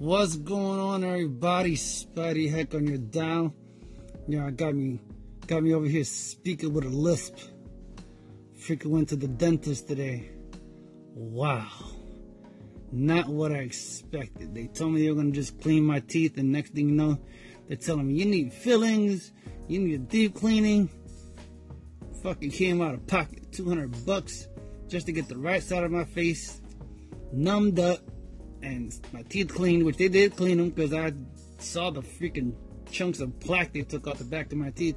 What's going on, everybody? Spidey heck on your dial. Yeah, I got me, got me over here speaking with a lisp. Freaking went to the dentist today. Wow, not what I expected. They told me they were gonna just clean my teeth, and next thing you know, they're telling me you need fillings, you need a deep cleaning. Fucking came out of pocket, 200 bucks just to get the right side of my face numbed up and my teeth cleaned, which they did clean them because I saw the freaking chunks of plaque they took off the back of my teeth.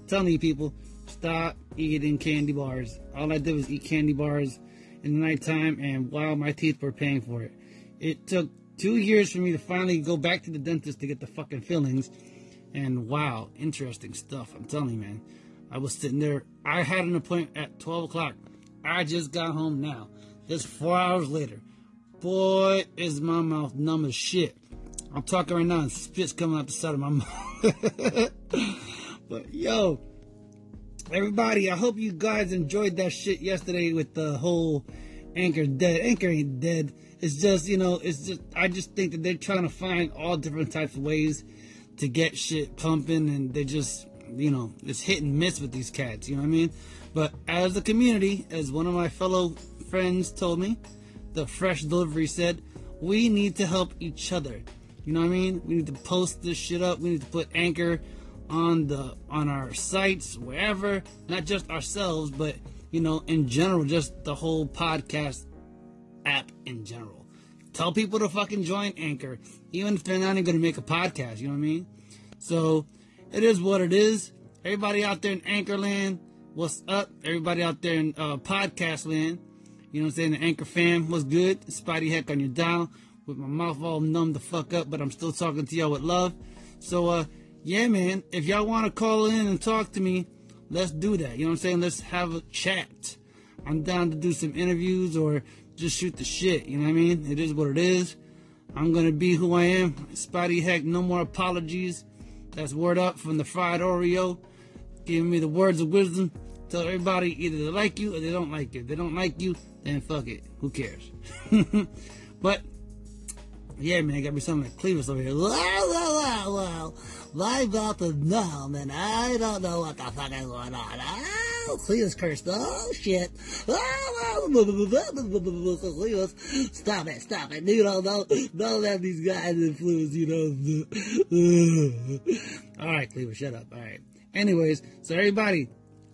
I'm telling you people, stop eating candy bars. All I did was eat candy bars in the nighttime, and wow, my teeth were paying for it. It took two years for me to finally go back to the dentist to get the fucking fillings, and wow, interesting stuff. I'm telling you, man. I was sitting there. I had an appointment at 12 o'clock. I just got home now. Just four hours later. Boy, is my mouth numb as shit. I'm talking right now and spit's coming out the side of my mouth. but yo, everybody, I hope you guys enjoyed that shit yesterday with the whole Anchor dead. Anchor ain't dead. It's just, you know, it's just, I just think that they're trying to find all different types of ways to get shit pumping and they just, you know, it's hit and miss with these cats, you know what I mean? But as a community, as one of my fellow friends told me, the fresh delivery said, we need to help each other. You know what I mean? We need to post this shit up. We need to put anchor on the on our sites, wherever, not just ourselves, but you know, in general, just the whole podcast app in general. Tell people to fucking join Anchor, even if they're not even gonna make a podcast, you know what I mean? So it is what it is. Everybody out there in Anchor land, what's up? Everybody out there in uh, podcast land, you know what I'm saying? The Anchor fam, what's good? Spidey heck on your dial with my mouth all numb the fuck up, but I'm still talking to y'all with love. So, uh, yeah, man, if y'all want to call in and talk to me, let's do that. You know what I'm saying? Let's have a chat. I'm down to do some interviews or just shoot the shit. You know what I mean? It is what it is. I'm gonna be who I am. Spidey heck, no more apologies. That's word up from the fried Oreo, giving me the words of wisdom. Tell everybody either they like you or they don't like you. If they don't like you, then fuck it. Who cares? but yeah, man, got me something like Clevis over here. Well, well, well, well. My mouth is numb, and I don't know what the fuck is going on. Oh, Cletus cursed. Oh, shit. Oh, Cletus. Stop it, stop it. You know, don't, don't let these guys influence, you know. All right, Cletus, shut up. All right. Anyways, so everybody,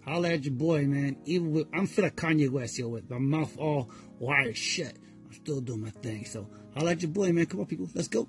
holla at your boy, man. Even with, I'm feel like Kanye West, yo, with my mouth all wired shut. I'm still doing my thing. So holla at your boy, man. Come on, people. Let's go.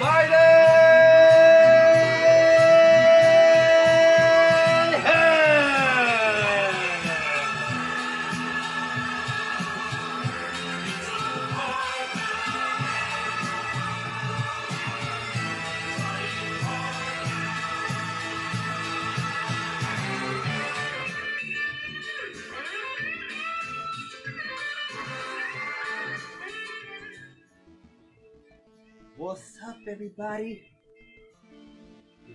What's everybody?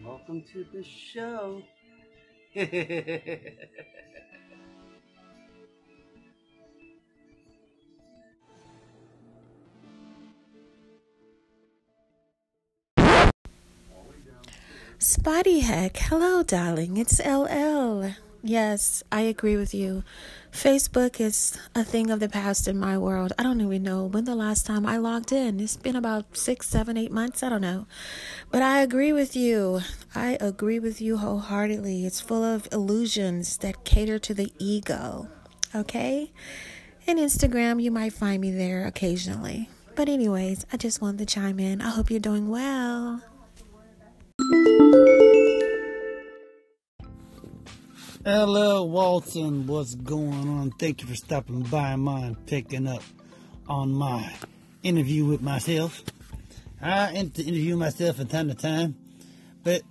Welcome to the show. Spidey heck, hello, darling. It's LL. Yes, I agree with you. Facebook is a thing of the past in my world. I don't even know when the last time I logged in. It's been about six, seven, eight months. I don't know. But I agree with you. I agree with you wholeheartedly. It's full of illusions that cater to the ego. Okay? And Instagram, you might find me there occasionally. But, anyways, I just wanted to chime in. I hope you're doing well. Hello, Walton. What's going on? Thank you for stopping by mine, picking up on my interview with myself. I interview myself from time to time, but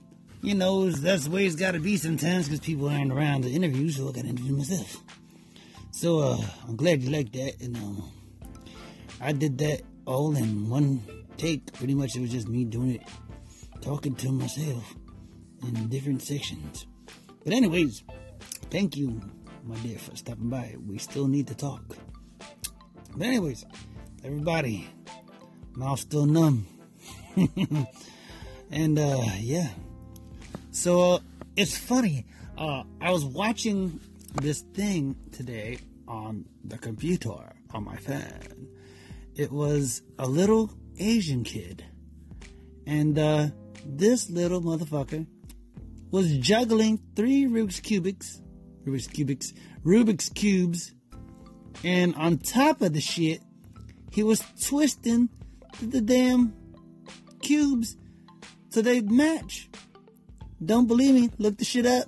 you know that's the way it's got to be sometimes because people aren't around to interview, so I got to interview myself. So uh, I'm glad you like that, and um, I did that all in one take. Pretty much, it was just me doing it, talking to myself in different sections. But anyways, thank you, my dear, for stopping by. We still need to talk. But anyways, everybody, mouth still numb. and uh yeah. So uh, it's funny. Uh I was watching this thing today on the computer on my phone. It was a little Asian kid. And uh this little motherfucker was juggling three Rubik's cubics Rubik's cubics, Rubik's cubes, and on top of the shit, he was twisting the damn cubes so they'd match. Don't believe me? Look the shit up.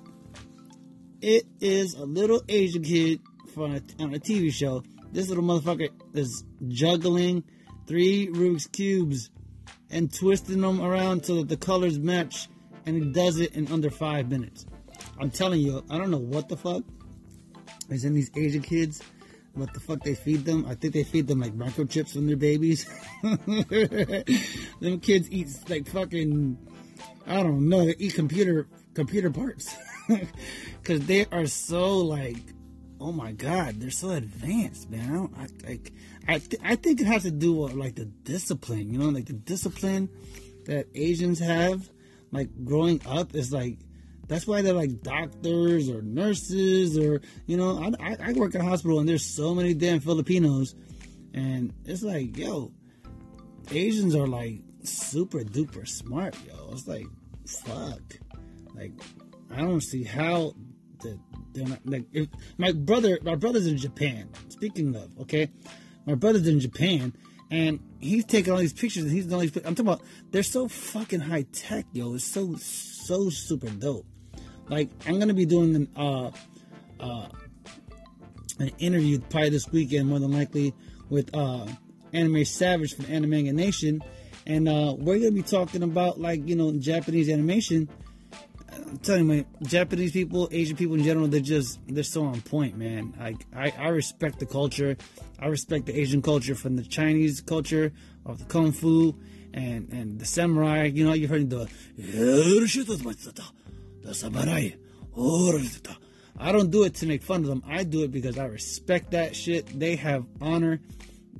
It is a little Asian kid from a, on a TV show. This little motherfucker is juggling three Rubik's cubes and twisting them around so that the colors match, and he does it in under five minutes. I'm telling you, I don't know what the fuck is in these Asian kids. What the fuck they feed them? I think they feed them like microchips when they're babies. them kids eat like fucking, I don't know, they eat computer computer parts because they are so like, oh my god, they're so advanced, man. I like, I, th- I think it has to do with like the discipline, you know, like the discipline that Asians have, like growing up is like that's why they're like doctors or nurses or you know. I, I work at a hospital and there's so many damn Filipinos, and it's like yo, Asians are like super duper smart, yo. It's like fuck, like I don't see how the they're not like if my brother my brother's in Japan. Speaking of, okay, my brother's in Japan and he's taking all these pictures and he's all these. I'm talking about they're so fucking high tech, yo. It's so so super dope. Like I'm gonna be doing an uh, uh, an interview probably this weekend, more than likely, with uh, Anime Savage from Anime Nation, and uh, we're gonna be talking about like you know Japanese animation. I'm telling you, Japanese people, Asian people in general, they're just they're so on point, man. Like I, I respect the culture. I respect the Asian culture from the Chinese culture of the kung fu and and the samurai. You know, you've heard the the samurai. Oh, I don't do it to make fun of them. I do it because I respect that shit. They have honor,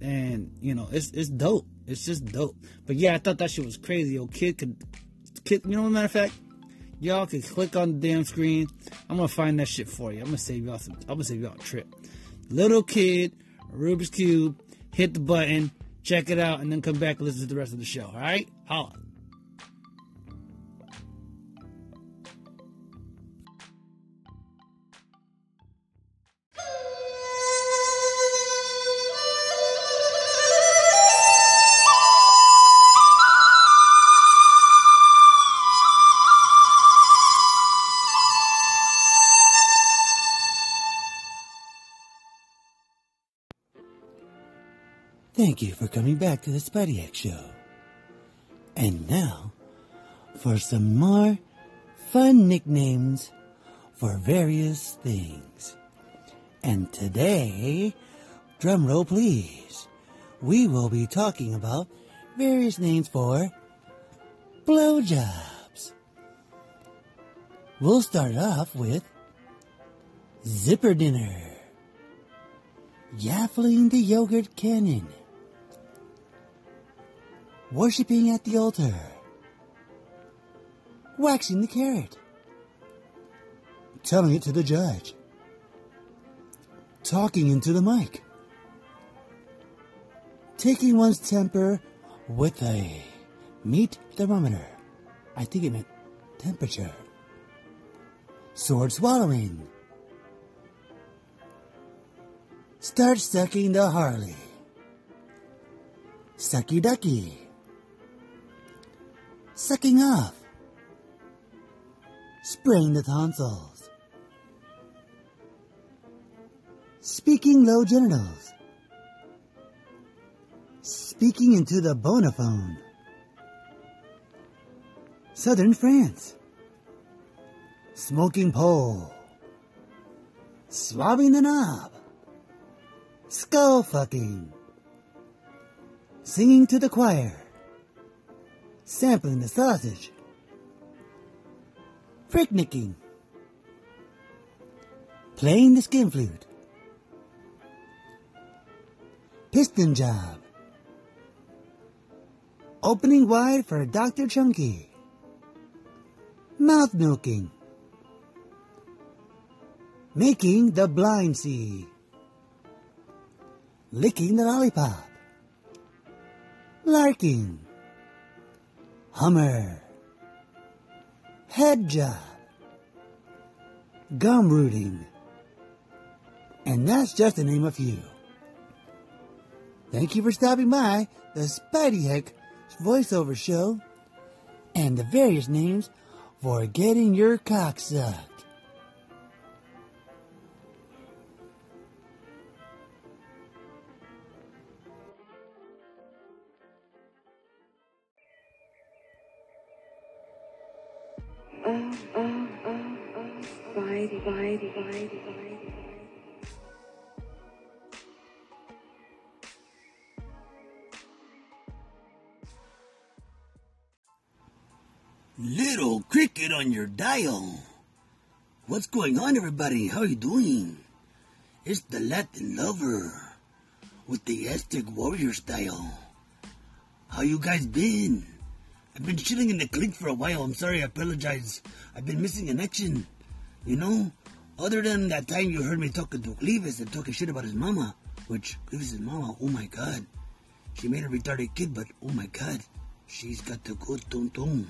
and you know it's it's dope. It's just dope. But yeah, I thought that shit was crazy. Yo, kid could, kid. You know, matter of fact, y'all could click on the damn screen. I'm gonna find that shit for you. I'm gonna save y'all some. I'm gonna save y'all a trip. Little kid, Rubik's cube. Hit the button, check it out, and then come back and listen to the rest of the show. All right, holla. Thank you for coming back to the X Show. And now, for some more fun nicknames for various things. And today, drumroll please, we will be talking about various names for blowjobs. We'll start off with Zipper Dinner, Yaffling the Yogurt Cannon, worshipping at the altar, waxing the carrot, telling it to the judge, talking into the mic, taking one's temper with a meat thermometer. I think it meant temperature. Sword swallowing. Start sucking the Harley. Sucky ducky. Sucking off. Spraying the tonsils. Speaking low genitals. Speaking into the bonophone. Southern France. Smoking pole. Swabbing the knob. Skull fucking. Singing to the choir. Sampling the sausage. picnicking, Playing the skin flute. Piston job. Opening wide for Dr. Chunky. Mouth milking. Making the blind see. Licking the lollipop. Larking. Hummer. Head job. Gum rooting. And that's just to name a few. Thank you for stopping by the Spidey Heck voiceover show and the various names for getting your cock sucked. Little cricket on your dial. What's going on, everybody? How you doing? It's the Latin lover with the Aztec warrior style. How you guys been? I've been chilling in the clink for a while. I'm sorry, I apologize. I've been missing in action. You know, other than that time you heard me talking to Clevis and talking shit about his mama, which Clevis' mama, oh my god, she made a retarded kid, but oh my god, she's got the good tum tum.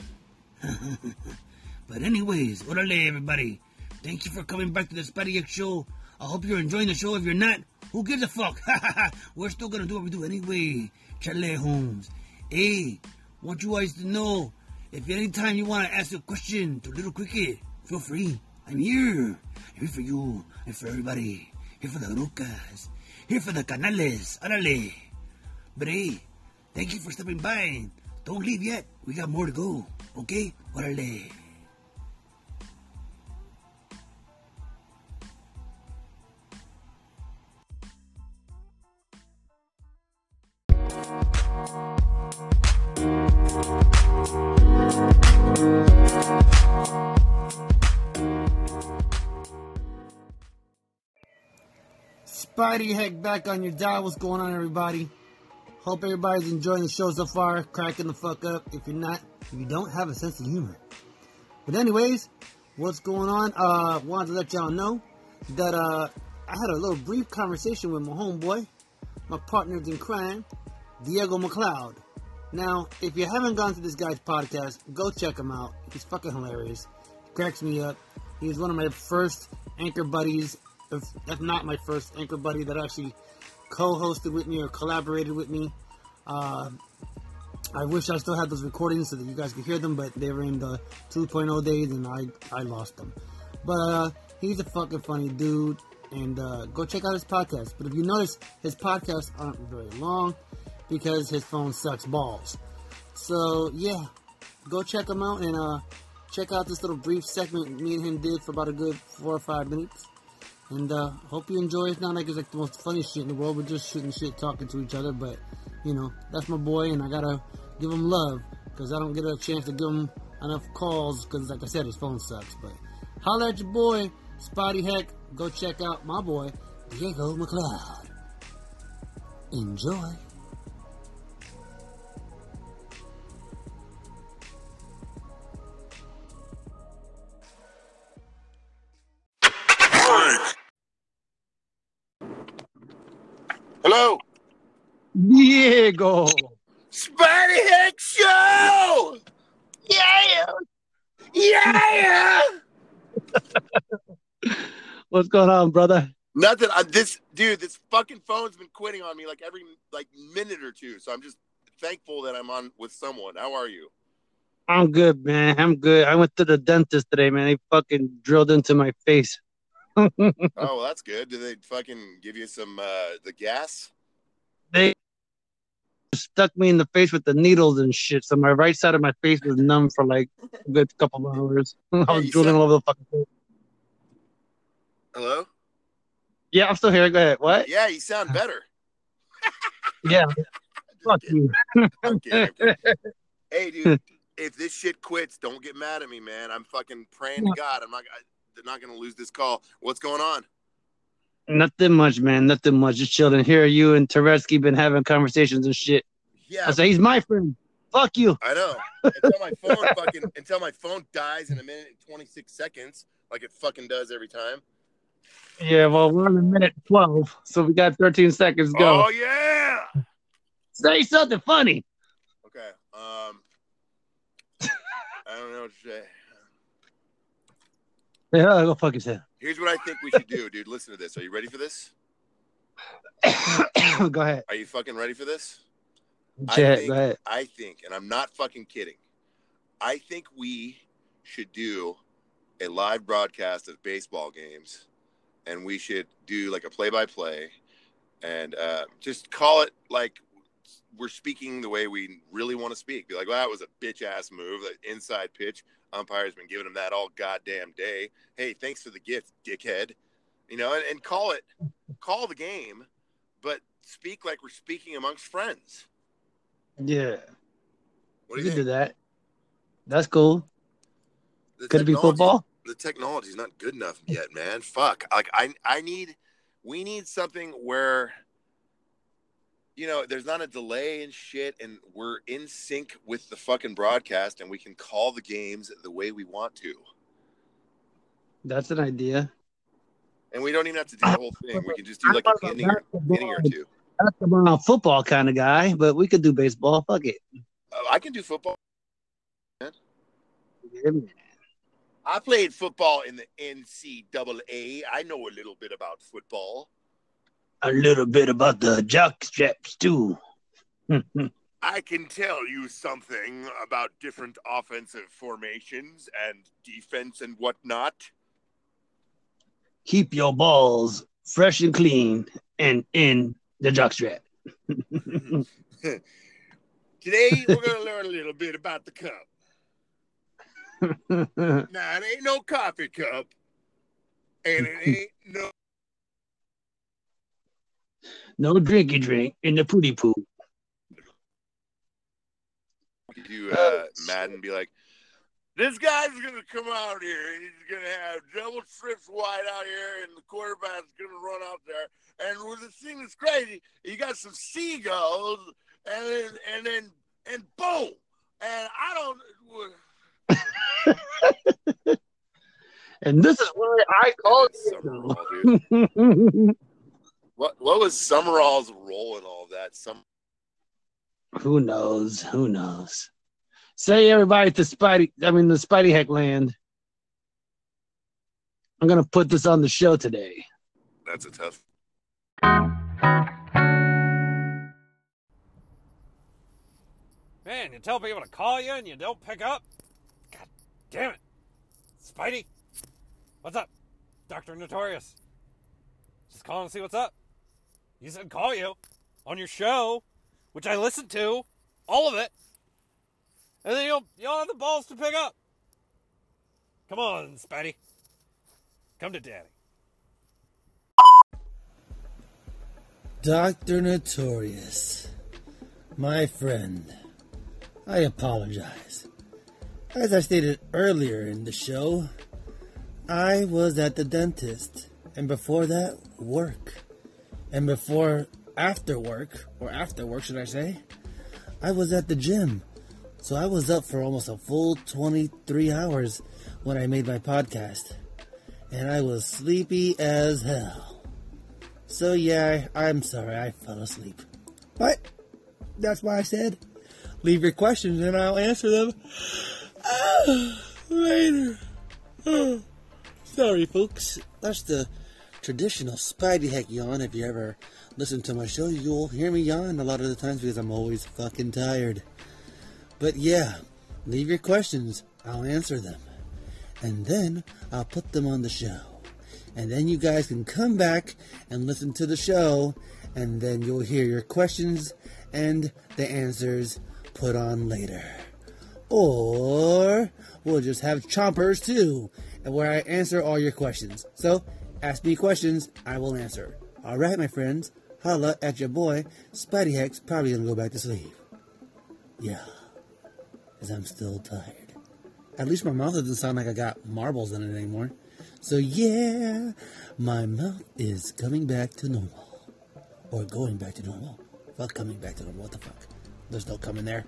but anyways, orale everybody. Thank you for coming back to the Spidey X show. I hope you're enjoying the show. If you're not, who gives a fuck? We're still gonna do what we do anyway. Charlie Holmes. Hey, want you guys to know if anytime you wanna ask a question to Little Cricket, feel free. I'm here. I'm here for you and for everybody. Here for the rucas. Here for the canales. Orale. But hey, thank you for stopping by. Don't leave yet. We got more to go. Okay? Orale. Spidey Heck back on your dial. What's going on, everybody? Hope everybody's enjoying the show so far, cracking the fuck up. If you're not, if you don't have a sense of humor. But anyways, what's going on? Uh, wanted to let y'all know that uh, I had a little brief conversation with my homeboy, my partners in crime, Diego McLeod. Now, if you haven't gone to this guy's podcast, go check him out. He's fucking hilarious. He cracks me up. He's one of my first anchor buddies, if, if not my first anchor buddy that actually co-hosted with me or collaborated with me. Uh, I wish I still had those recordings so that you guys could hear them, but they were in the 2.0 days and I, I lost them. But uh, he's a fucking funny dude, and uh, go check out his podcast. But if you notice, his podcasts aren't very long because his phone sucks balls. So yeah, go check him out and uh, check out this little brief segment me and him did for about a good four or five minutes. And uh, hope you enjoy. It's not like it's like the most funny shit in the world. We're just shooting shit, talking to each other. But you know, that's my boy, and I gotta give him love because I don't get a chance to give him enough calls because, like I said, his phone sucks. But holla at your boy, Spidey Heck. Go check out my boy, Diego McLeod. Enjoy. Diego. Spidey Heck Show! Yeah! Yeah! What's going on, brother? Nothing. I, this dude, this fucking phone's been quitting on me like every like minute or two. So I'm just thankful that I'm on with someone. How are you? I'm good, man. I'm good. I went to the dentist today, man. They fucking drilled into my face. Oh, well, that's good. Did they fucking give you some uh the gas? they stuck me in the face with the needles and shit. So my right side of my face was numb for like a good couple of hours. I was drooling all over the fucking place. Hello? Yeah, I'm still here. Go ahead. What? Yeah, you sound better. Yeah, fuck you. I'm kidding, I'm kidding. Hey, dude, if this shit quits, don't get mad at me, man. I'm fucking praying to God. I'm not. I, they're not gonna lose this call. What's going on? Nothing much, man. Nothing much. Just chilling. Here, you and Tereski been having conversations and shit. Yeah, I say he's my friend. Fuck you. I know. Until my phone fucking until my phone dies in a minute and 26 seconds, like it fucking does every time. Yeah, well, we're on a minute twelve, so we got 13 seconds to go. Oh yeah. Say something funny. Okay. Um. I don't know what to say. Yeah, go fuck yourself. Here's what I think we should do, dude. Listen to this. Are you ready for this? go ahead. Are you fucking ready for this? I think- go ahead. I think, and I'm not fucking kidding. I think we should do a live broadcast of baseball games, and we should do like a play-by-play, and uh, just call it like we're speaking the way we really want to speak. Be like, well, that was a bitch ass move, that inside pitch. Umpire's been giving him that all goddamn day. Hey, thanks for the gift, dickhead. You know, and, and call it, call the game, but speak like we're speaking amongst friends. Yeah, What you do you can do that. That's cool. The Could it be football? The technology's not good enough yet, man. Fuck. Like I I need we need something where you know, there's not a delay and shit and we're in sync with the fucking broadcast and we can call the games the way we want to. That's an idea. And we don't even have to do the whole thing. We can just do like an inning, inning or two. basketball, football kind of guy, but we could do baseball. Fuck it. Uh, I can do football. Yeah, man. I played football in the NCAA. I know a little bit about football. A little bit about the jock straps too. I can tell you something about different offensive formations and defense and whatnot. Keep your balls fresh and clean and in the jock strap. Today we're gonna learn a little bit about the cup. Now it ain't no coffee cup, and it ain't no. No drinky drink in the pooty poo. You uh, Madden be like, this guy's gonna come out here and he's gonna have double strips wide out here, and the quarterback's gonna run out there. And with the thing that's crazy, you got some seagulls, and then and then and boom, and I don't. And this is why I called you. dude. What what was Summerall's role in all of that? Some Who knows? Who knows? Say everybody to Spidey. I mean the Spidey Heck land. I'm gonna put this on the show today. that's a tough. Man, you tell people to call you and you don't pick up? God damn it. Spidey? What's up? Dr. Notorious. Just calling to see what's up. You said call you on your show, which I listened to, all of it. And then you'll you don't have the balls to pick up. Come on, Spidey. Come to daddy. Dr. Notorious, my friend, I apologize. As I stated earlier in the show, I was at the dentist, and before that, work. And before, after work, or after work, should I say, I was at the gym. So I was up for almost a full 23 hours when I made my podcast. And I was sleepy as hell. So yeah, I'm sorry, I fell asleep. But that's why I said, leave your questions and I'll answer them later. sorry, folks. That's the traditional Spidey Heck yawn. If you ever listen to my show, you'll hear me yawn a lot of the times because I'm always fucking tired. But yeah, leave your questions. I'll answer them. And then I'll put them on the show. And then you guys can come back and listen to the show. And then you'll hear your questions and the answers put on later. Or we'll just have chompers too, where I answer all your questions. So ask me questions, I will answer. All right, my friends, holla at your boy. Spidey Heck's probably gonna go back to sleep. Yeah, because I'm still tired. At least my mouth doesn't sound like I got marbles in it anymore. So yeah, my mouth is coming back to normal. Or going back to normal. Fuck coming back to normal. What the fuck? There's no coming there.